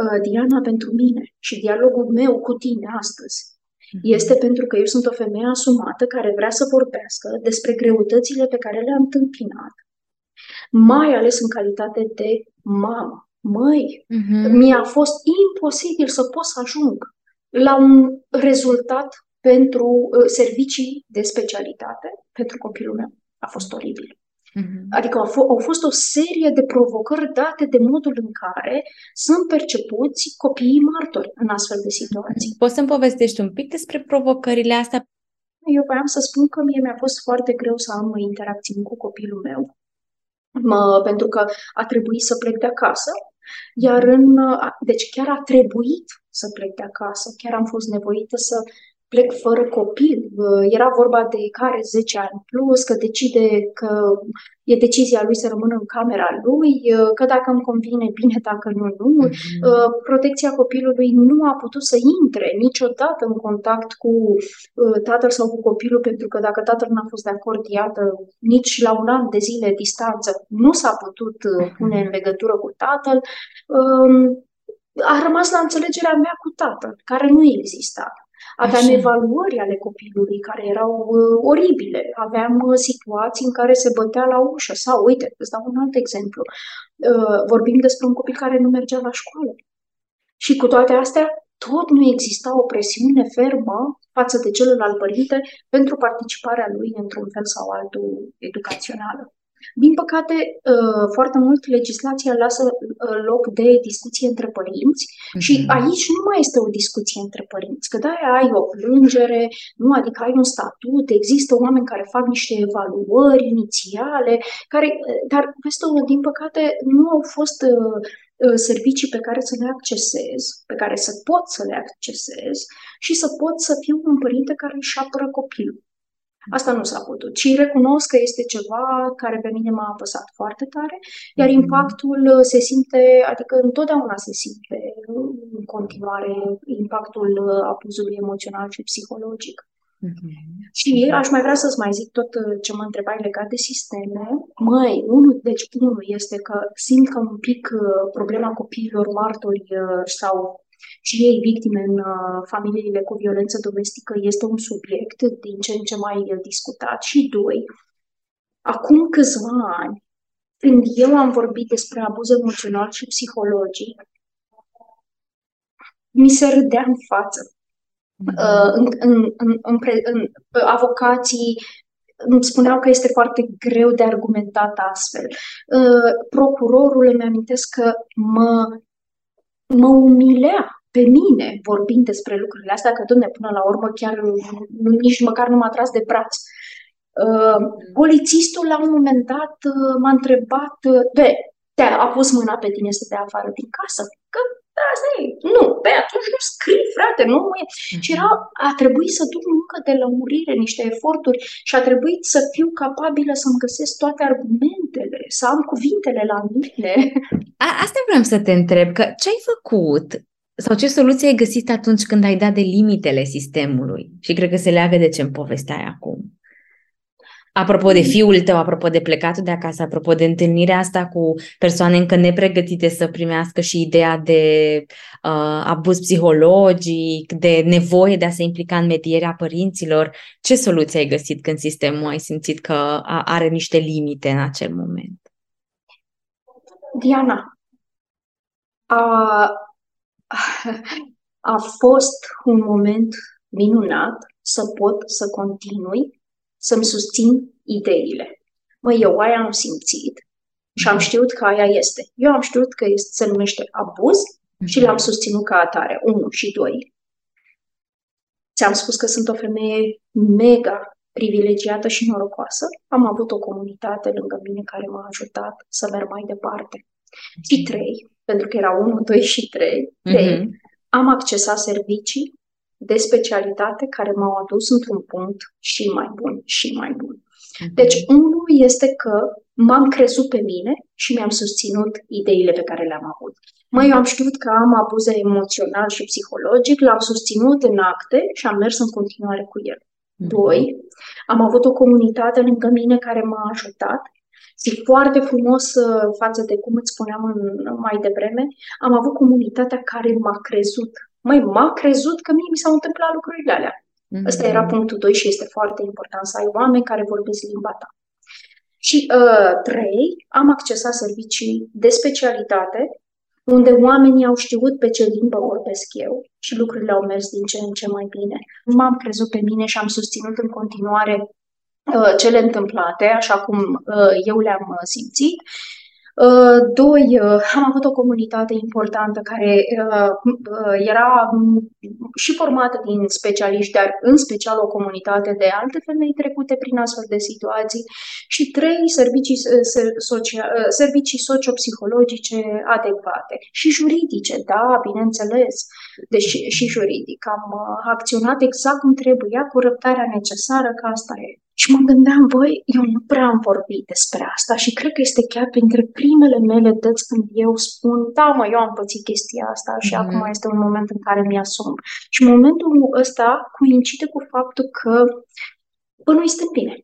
[SPEAKER 3] Uh, Diana, pentru mine și dialogul meu cu tine astăzi mm-hmm. Este pentru că eu sunt o femeie asumată care vrea să vorbească despre greutățile pe care le-am întâmpinat, mai ales în calitate de mamă. Măi, mm-hmm. mi-a fost imposibil să pot să ajung la un rezultat pentru uh, servicii de specialitate pentru copilul meu. A fost oribil. Mm-hmm. Adică au, f- au fost o serie de provocări date de modul în care sunt percepuți copiii martori în astfel de situații.
[SPEAKER 1] Poți să-mi povestești un pic despre provocările astea?
[SPEAKER 3] Eu voiam să spun că mie mi-a fost foarte greu să am interacțiuni cu copilul meu, mă, pentru că a trebuit să plec de acasă, iar în. Deci chiar a trebuit să plec de acasă, chiar am fost nevoită să plec fără copil. Era vorba de care 10 ani plus, că decide că e decizia lui să rămână în camera lui, că dacă îmi convine, bine, dacă nu, nu. Mm-hmm. Protecția copilului nu a putut să intre niciodată în contact cu tatăl sau cu copilul, pentru că dacă tatăl n-a fost de acord, iată, nici la un an de zile distanță nu s-a putut pune în legătură cu tatăl. A rămas la înțelegerea mea cu tatăl, care nu exista. Aveam Așa. evaluări ale copilului care erau uh, oribile. Aveam uh, situații în care se bătea la ușă. Sau, uite, îți dau un alt exemplu. Uh, vorbim despre un copil care nu mergea la școală. Și cu toate astea, tot nu exista o presiune fermă față de celălalt părinte pentru participarea lui într-un fel sau altul educațională. Din păcate, uh, foarte mult legislația lasă uh, loc de discuție între părinți mm-hmm. și aici nu mai este o discuție între părinți, că da, ai o plângere, nu, adică ai un statut, există oameni care fac niște evaluări inițiale, care, uh, dar peste din păcate, nu au fost servicii pe care să le accesez, pe care să pot să le accesez și să pot să fiu un părinte care își apără copilul. Asta nu s-a putut. Și recunosc că este ceva care pe mine m-a apăsat foarte tare, iar mhm. impactul se simte, adică întotdeauna se simte în continuare impactul abuzului emoțional și psihologic. Mm-hmm. Și aș mai vrea să-ți mai zic tot ce mă întrebai legat de sisteme. Măi, unul, deci unul este că simt că un pic problema copiilor martori sau și ei victime în uh, familiile cu violență domestică este un subiect din ce în ce mai discutat. Și doi, acum câțiva ani, când eu am vorbit despre abuz emoțional și psihologic, mi se râdea în față. Uh, în, în, în, în, în, avocații îmi spuneau că este foarte greu de argumentat astfel. Uh, procurorul îmi amintesc că mă, mă umilea pe mine vorbind despre lucrurile astea, că, domne, până la urmă chiar nu, nici măcar nu m-a tras de braț. Uh, polițistul la un moment dat uh, m-a întrebat, uh, de, te-a pus mâna pe tine să te afară din casă? Că asta e. Nu, pe atunci nu scrii, frate, nu e. Și era, a trebuit să duc muncă de lămurire, niște eforturi și a trebuit să fiu capabilă să-mi găsesc toate argumentele, să am cuvintele la mine.
[SPEAKER 1] A, asta vreau să te întreb, că ce ai făcut sau ce soluție ai găsit atunci când ai dat de limitele sistemului? Și cred că se leagă de ce îmi povesteai acum. Apropo de fiul tău, apropo de plecatul de acasă, apropo de întâlnirea asta cu persoane încă nepregătite să primească și ideea de uh, abuz psihologic, de nevoie de a se implica în medierea părinților, ce soluție ai găsit când sistemul ai simțit că are niște limite în acel moment?
[SPEAKER 3] Diana, a, [laughs] a fost un moment minunat să pot să continui să-mi susțin ideile. Măi, eu aia am simțit și am știut că aia este. Eu am știut că este, se numește abuz și mhm. l-am susținut ca atare. Unu și doi. Ți-am spus că sunt o femeie mega privilegiată și norocoasă. Am avut o comunitate lângă mine care m-a ajutat să merg mai departe. Și trei, pentru că era unu, doi și trei, trei, mm-hmm. am accesat servicii de specialitate care m-au adus într-un punct și mai bun și mai bun. Mhm. Deci, unul este că m-am crezut pe mine și mi-am susținut ideile pe care le-am avut. Mă, eu am știut că am abuz emoțional și psihologic, l-am susținut în acte și am mers în continuare cu el. Mhm. Doi, am avut o comunitate lângă mine care m-a ajutat și foarte frumos uh, față de cum îți spuneam mai devreme, am avut comunitatea care m-a crezut Măi, m-a crezut că mie mi s-au întâmplat lucrurile alea. Mm-hmm. Ăsta era punctul 2 și este foarte important să ai oameni care vorbesc limba ta. Și uh, trei, am accesat servicii de specialitate unde oamenii au știut pe ce limbă vorbesc eu și lucrurile au mers din ce în ce mai bine. M-am crezut pe mine și am susținut în continuare uh, cele întâmplate, așa cum uh, eu le-am uh, simțit Uh, doi, uh, am avut o comunitate importantă care uh, era și formată din specialiști, dar în special o comunitate de alte femei trecute prin astfel de situații. Și trei, servicii, socia, servicii sociopsihologice adecvate și juridice, da, bineînțeles, deci și juridic. Am acționat exact cum trebuia, cu răbdarea necesară, că asta e. Și mă gândeam, băi, eu nu prea am vorbit despre asta și cred că este chiar printre primele mele dăți când eu spun, da, mă, eu am pățit chestia asta și mm-hmm. acum este un moment în care mi-asum. Și momentul ăsta coincide cu faptul că, bă, noi suntem bine.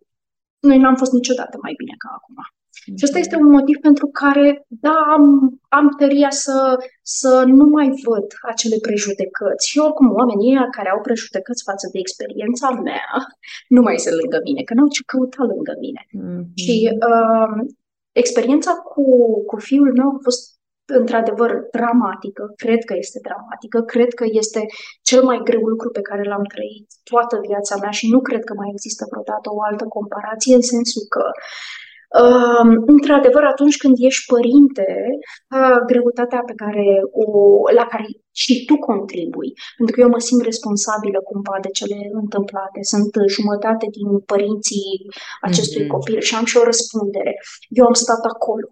[SPEAKER 3] Noi n-am fost niciodată mai bine ca acum. Și ăsta este un motiv pentru care, da, am, am tăria să, să nu mai văd acele prejudecăți. Și oricum, oamenii ăia care au prejudecăți față de experiența mea, nu mai sunt lângă mine, că n-au ce căuta lângă mine. Mm-hmm. Și uh, experiența cu, cu fiul meu a fost într-adevăr dramatică, cred că este dramatică, cred că este cel mai greu lucru pe care l-am trăit toată viața mea și nu cred că mai există vreodată o altă comparație în sensul că într-adevăr, atunci când ești părinte, greutatea pe care o, la care și tu contribui, pentru că eu mă simt responsabilă cumva de cele întâmplate. Sunt jumătate din părinții acestui mm-hmm. copil și am și o răspundere. Eu am stat acolo.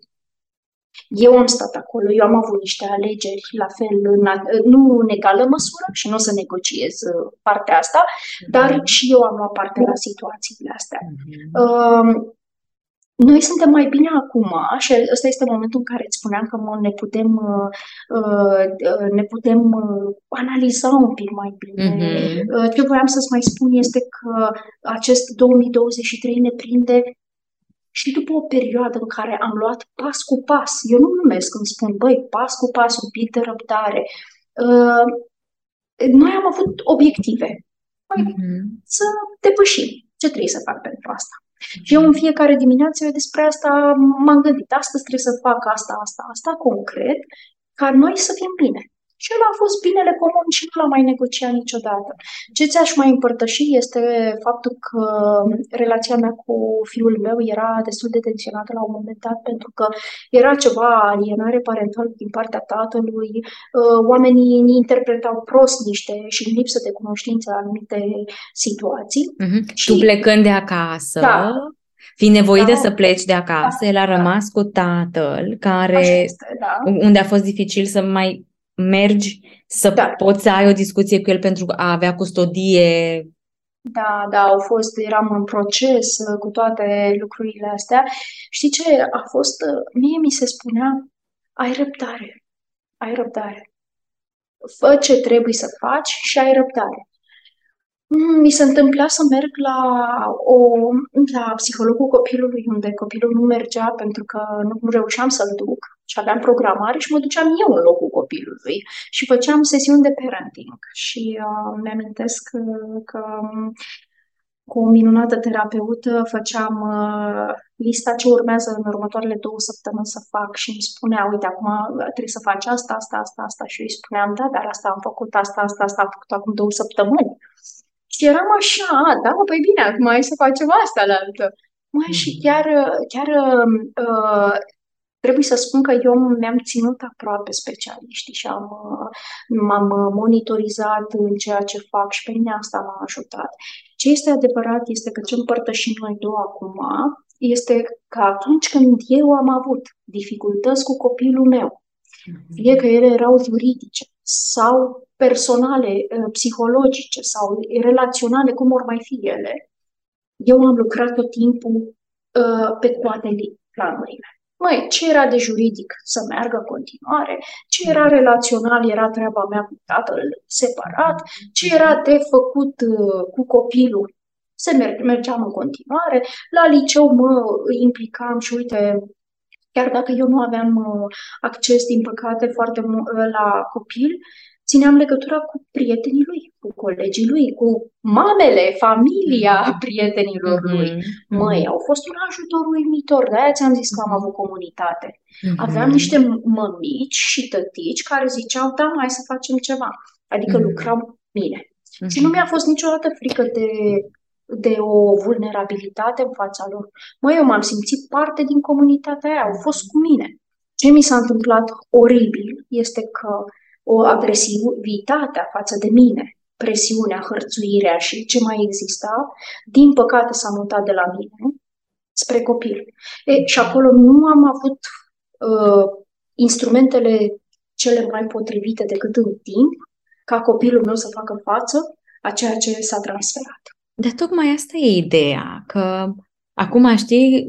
[SPEAKER 3] Eu am stat acolo, eu am avut niște alegeri, la fel, în, nu în egală măsură și nu o să negociez uh, partea asta, mm-hmm. dar și eu am luat parte la situațiile astea. Mm-hmm. Uh, noi suntem mai bine acum și ăsta este momentul în care îți spuneam că ne putem, uh, uh, ne putem uh, analiza un pic mai bine. Mm-hmm. Ce voiam să-ți mai spun este că acest 2023 ne prinde și după o perioadă în care am luat pas cu pas, eu nu numesc când spun, băi, pas cu pas, un pic de răbdare, noi am avut obiective. Păi, mm-hmm. Să depășim. Ce trebuie să fac pentru asta? Și eu în fiecare dimineață eu despre asta m-am gândit. Astăzi trebuie să fac asta, asta, asta concret, ca noi să fim bine. Și el a fost binele comun și nu l-am mai negociat niciodată. Ce ți-aș mai împărtăși este faptul că relația mea cu fiul meu era destul de tensionată la un moment dat pentru că era ceva alienare parentală din partea tatălui, uh, oamenii interpretau prost niște și în lipsă de cunoștință anumite situații.
[SPEAKER 1] Mm-hmm. Și... Tu plecând de acasă, da. Fi nevoit da. de să pleci de acasă, da. el a rămas da. cu tatăl, care, este, da. unde a fost dificil să mai mergi să da. poți să ai o discuție cu el pentru a avea custodie
[SPEAKER 3] da, da, au fost, eram în proces uh, cu toate lucrurile astea. Știi ce a fost? Uh, mie mi se spunea, ai răbdare, ai răbdare. Fă ce trebuie să faci și ai răbdare. Mm, mi se întâmpla să merg la, o, la psihologul copilului, unde copilul nu mergea pentru că nu, nu reușeam să-l duc și aveam programare și mă duceam eu în locul copilului și făceam sesiuni de parenting. Și uh, mi-amintesc că, că cu o minunată terapeută făceam uh, lista ce urmează în următoarele două săptămâni să fac și îmi spunea, uite, acum trebuie să faci asta, asta, asta, asta și eu îi spuneam, da, dar asta am făcut, asta, asta, asta am făcut acum două săptămâni. Și eram așa, da, păi bine, acum hai să facem asta la altă. Mai și mm. chiar, chiar uh, trebuie să spun că eu mi-am ținut aproape specialiștii și am, m-am monitorizat în ceea ce fac și pe mine asta m-a ajutat. Ce este adevărat este că ce împărtășim noi două acum este că atunci când eu am avut dificultăți cu copilul meu, mm-hmm. fie că ele erau juridice sau personale, uh, psihologice sau relaționale, cum vor mai fi ele, eu am lucrat tot timpul uh, pe toate planurile. Măi, ce era de juridic să meargă în continuare, ce era relațional era treaba mea cu tatăl separat, ce era de făcut uh, cu copilul? Se mergeam în continuare. La liceu mă implicam și uite, chiar dacă eu nu aveam uh, acces, din păcate, foarte mult la copil, țineam legătura cu prietenii lui, cu colegii lui, cu mamele, familia mm-hmm. prietenilor mm-hmm. lui. Măi, au fost un ajutor uimitor, de-aia ți-am zis că am avut comunitate. Mm-hmm. Aveam niște mămici și tătici care ziceau, da, hai să facem ceva. Adică mm-hmm. lucram bine. Mm-hmm. Și nu mi-a fost niciodată frică de, de o vulnerabilitate în fața lor. Măi, eu m-am simțit parte din comunitatea aia, au fost cu mine. Ce mi s-a întâmplat oribil este că o agresivitate față de mine, presiunea, hărțuirea și ce mai exista, din păcate s-a mutat de la mine spre copil. E, și acolo nu am avut uh, instrumentele cele mai potrivite decât în timp ca copilul meu să facă față a ceea ce s-a transferat.
[SPEAKER 1] De tocmai asta e ideea, că acum știi,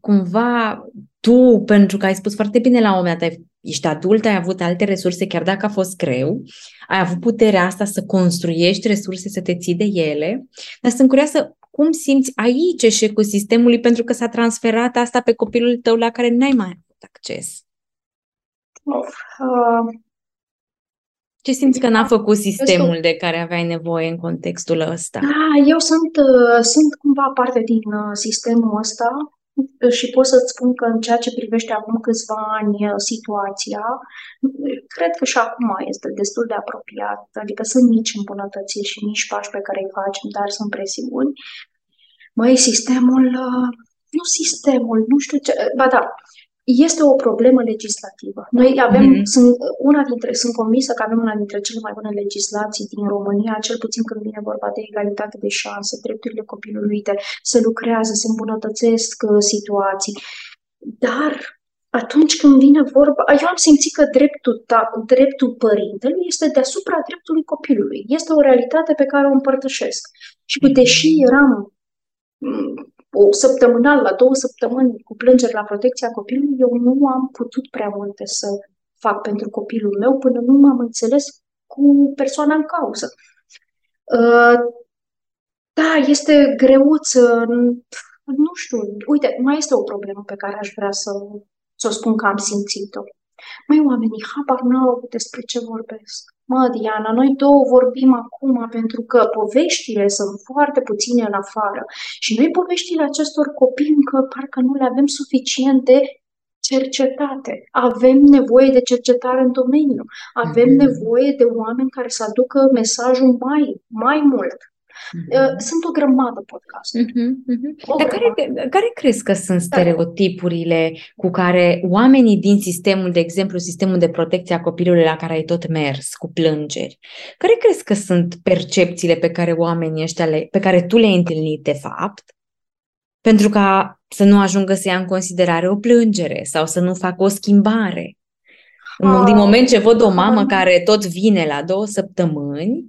[SPEAKER 1] cumva tu, pentru că ai spus foarte bine la un moment dat, ești adult, ai avut alte resurse, chiar dacă a fost greu, ai avut puterea asta să construiești resurse, să te ții de ele, dar sunt curioasă cum simți aici eșecul sistemului pentru că s-a transferat asta pe copilul tău la care n-ai mai avut acces?
[SPEAKER 3] Of, uh,
[SPEAKER 1] ce simți că n-a făcut sistemul de care aveai nevoie în contextul ăsta?
[SPEAKER 3] Da, eu sunt, uh, sunt cumva parte din uh, sistemul ăsta și pot să-ți spun că în ceea ce privește acum câțiva ani uh, situația, cred că și acum este destul de apropiat, adică sunt mici îmbunătățiri și mici pași pe care îi facem, dar sunt presiuni. Măi, sistemul, uh, nu sistemul, nu știu ce, ba da, este o problemă legislativă. Noi avem, mm-hmm. sunt, una dintre, sunt convinsă că avem una dintre cele mai bune legislații din România, cel puțin când vine vorba de egalitate de șanse, drepturile copilului, de se lucrează, se îmbunătățesc uh, situații. Dar atunci când vine vorba, eu am simțit că dreptul, ta, dreptul părintelui este deasupra dreptului copilului. Este o realitate pe care o împărtășesc. Și deși eram o săptămânal, la două săptămâni cu plângeri la protecția copilului, eu nu am putut prea multe să fac pentru copilul meu până nu m-am înțeles cu persoana în cauză. Uh, da, este greuț, nu știu, uite, mai este o problemă pe care aș vrea să, să o spun că am simțit-o. Mai oamenii habar nu au despre ce vorbesc. Mă, Diana, noi două vorbim acum pentru că poveștile sunt foarte puține în afară și noi poveștile acestor copii încă parcă nu le avem suficient de cercetate. Avem nevoie de cercetare în domeniu. Avem mm-hmm. nevoie de oameni care să aducă mesajul mai, mai mult. Mm-hmm. Sunt o grămadă podcasturi. Mm-hmm,
[SPEAKER 1] mm-hmm. Dar care, care crezi că sunt da. stereotipurile cu care oamenii din sistemul, de exemplu, sistemul de protecție a copilului la care ai tot mers, cu plângeri, care crezi că sunt percepțiile pe care oamenii ăștia, le, pe care tu le-ai întâlnit de fapt, pentru ca să nu ajungă să ia în considerare o plângere sau să nu facă o schimbare? Uh, Din moment ce văd o mamă uh, care tot vine la două săptămâni,
[SPEAKER 3] uh,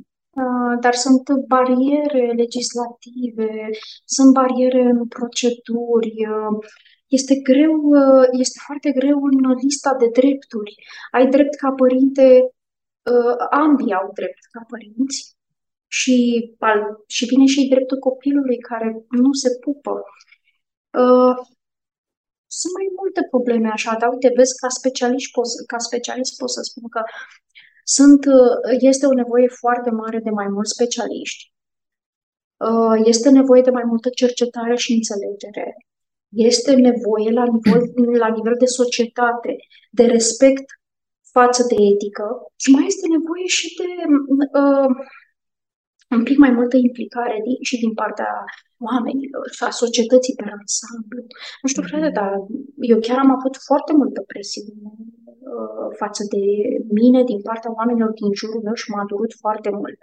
[SPEAKER 3] dar sunt bariere legislative, sunt bariere în proceduri, uh, este greu, uh, este foarte greu în lista de drepturi. Ai drept ca părinte, ambii au drept ca părinți și, și vine și dreptul copilului care nu se pupă. Sunt mai multe probleme așa, dar uite, vezi, ca specialist, pot, ca specialist pot să spun că sunt, este o nevoie foarte mare de mai mulți specialiști. Este nevoie de mai multă cercetare și înțelegere. Este nevoie la nivel, la nivel de societate, de respect față de etică și mai este nevoie și de uh, un pic mai multă implicare din, și din partea oamenilor și a societății pe ansamblu. Nu știu, frate, mm-hmm. dar eu chiar am avut foarte multă presiune uh, față de mine din partea oamenilor din jurul meu și m-a durut foarte mult.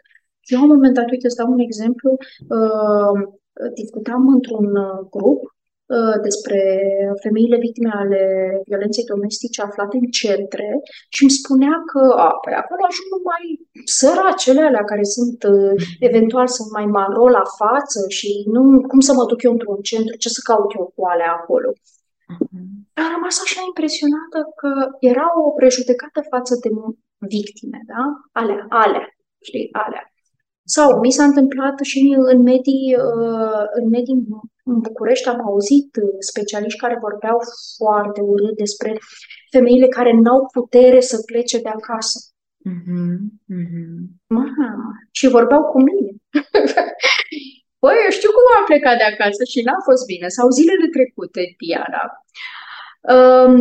[SPEAKER 3] Eu, la un moment dat, uite, îți dau un exemplu, uh, discutam într-un uh, grup Uh, despre femeile victime ale violenței domestice aflate în centre și îmi spunea că a, păi acolo ajung numai săracele alea care sunt uh, eventual sunt mai maro la față și nu, cum să mă duc eu într-un centru, ce să caut eu cu alea acolo. Uh-huh. Am rămas așa impresionată că era o prejudecată față de victime, da? Alea, alea, știi, alea. Sau mi s-a întâmplat și în medii, uh, în medii în București am auzit uh, specialiști care vorbeau foarte urât despre femeile care n-au putere să plece de acasă. Mm-hmm. Mm-hmm. Mama, și vorbeau cu mine. [laughs] Păi, eu știu cum am plecat de acasă și n-a fost bine. Sau zilele trecute, Diana. Um,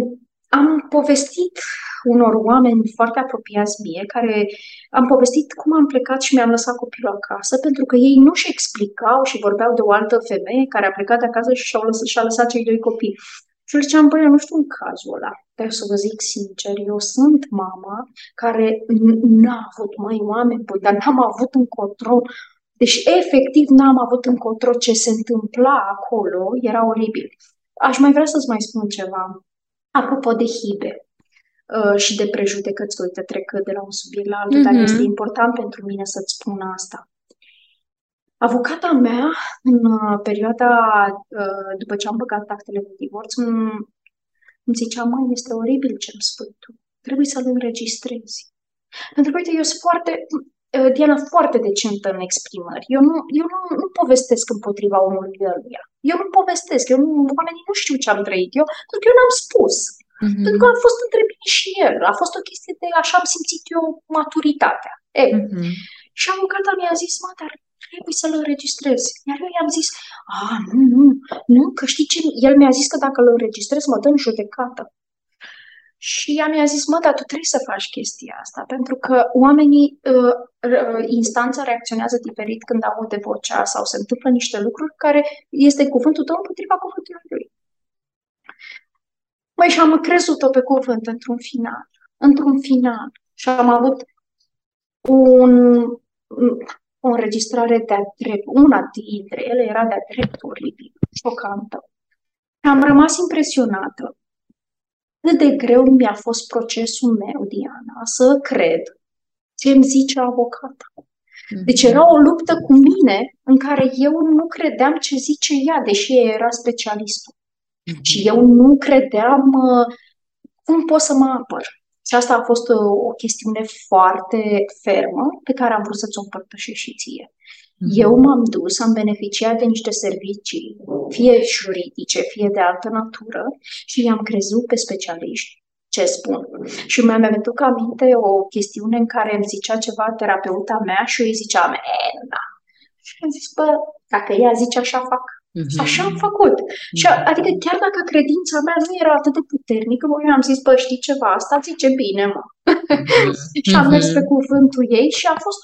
[SPEAKER 3] am povestit unor oameni foarte apropiați mie, care am povestit cum am plecat și mi-am lăsat copilul acasă, pentru că ei nu-și explicau și vorbeau de o altă femeie care a plecat de acasă și și-a lăsat, și-a lăsat cei doi copii. Și le ziceam, băi, eu nu știu în cazul ăla, dar să vă zic sincer, eu sunt mama care n-a avut mai oameni, băi, dar n-am avut încotro. Deci, efectiv, n-am avut încotro ce se întâmpla acolo, era oribil. Aș mai vrea să-ți mai spun ceva. Apropo de hibe, Uh, și de prejudecăți, uite, trec de la un subiect la altul, mm-hmm. dar mhm. este important pentru mine să-ți spun asta. Avocata mea, în uh, perioada uh, după ce am băgat actele de divorț, îmi zicea, mai este oribil ce îmi spui tu. Trebuie să-l înregistrezi. Pentru că, uite, eu sunt foarte, Diana, foarte decentă în exprimări. Eu nu, eu nu, nu povestesc împotriva omului ăluia. Eu nu povestesc. Eu nu, oamenii nu știu ce am trăit eu, pentru că eu n-am spus. Mm-hmm. Pentru că a fost între mine și el. A fost o chestie de așa am simțit eu maturitatea. E, mm-hmm. Și avocata mi-a zis, mă, dar trebuie să-l înregistrez. Iar eu i-am zis, a, nu, nu, nu, că știi ce? El mi-a zis că dacă îl înregistrez, mă dă în judecată. Și ea mi-a zis, mă, dar tu trebuie să faci chestia asta, pentru că oamenii, uh, uh, instanța reacționează diferit când au de vocea sau se întâmplă niște lucruri care este cuvântul tău împotriva cuvântului lui. Măi, și am crezut-o pe cuvânt într-un final. Într-un final. Și am avut un, o înregistrare de-a drept. Una dintre ele era de-a drept oribil, șocantă. Am rămas impresionată. Cât de greu mi-a fost procesul meu, Diana, să cred ce îmi zice avocata. Deci mhm. era o luptă cu mine în care eu nu credeam ce zice ea, deși ea era specialistul. Mm-hmm. Și eu nu credeam uh, cum pot să mă apăr. Și asta a fost o, uh, o chestiune foarte fermă pe care am vrut să-ți o împărtășesc și ție. Mm-hmm. Eu m-am dus, am beneficiat de niște servicii, fie juridice, fie de altă natură, și i-am crezut pe specialiști ce spun. Și mi-am aduc aminte o chestiune în care îmi zicea ceva terapeuta mea și eu îi ziceam, e, da. Și am zis, bă, dacă ea zice așa, fac. Mm-hmm. Așa am făcut. Mm-hmm. Și adică chiar dacă credința mea nu era atât de puternică, eu am zis, bă, știi ceva, asta zice bine, mă. Mm-hmm. [laughs] și am mers pe cuvântul ei și a fost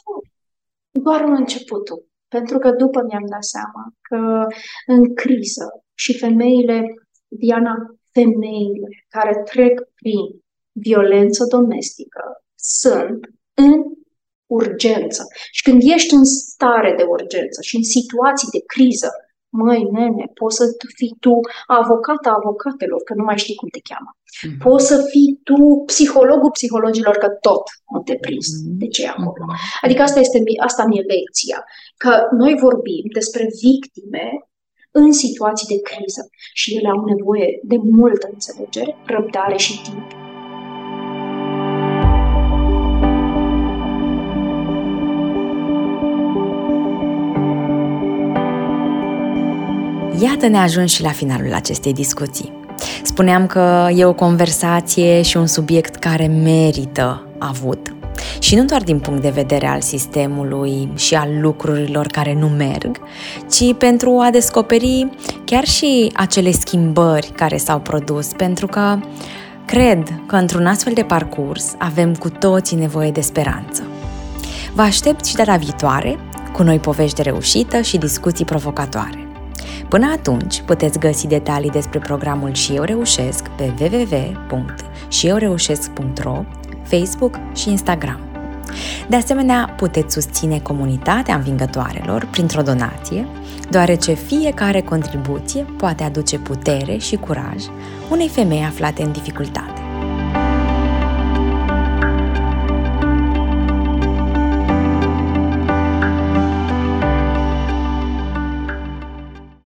[SPEAKER 3] doar un începutul. Pentru că după mi-am dat seama că în criză și femeile, Diana, femeile care trec prin violență domestică sunt în urgență. Și când ești în stare de urgență și în situații de criză, Măi, nene, poți să fii tu avocata avocatelor, că nu mai știi cum te cheamă. Mm-hmm. Poți să fii tu psihologul psihologilor, că tot nu te prins mm-hmm. de ce e acolo. Mm-hmm. Adică asta este asta mi-e lecția. Că noi vorbim despre victime în situații de criză și ele au nevoie de multă înțelegere, răbdare și timp.
[SPEAKER 1] Iată ne ajung și la finalul acestei discuții. Spuneam că e o conversație și un subiect care merită avut. Și nu doar din punct de vedere al sistemului și al lucrurilor care nu merg, ci pentru a descoperi chiar și acele schimbări care s-au produs, pentru că cred că într-un astfel de parcurs avem cu toții nevoie de speranță. Vă aștept și data viitoare cu noi povești de reușită și discuții provocatoare. Până atunci, puteți găsi detalii despre programul Și Eu Reușesc pe www.șieureușesc.ro, Facebook și Instagram. De asemenea, puteți susține comunitatea învingătoarelor printr-o donație, deoarece fiecare contribuție poate aduce putere și curaj unei femei aflate în dificultate.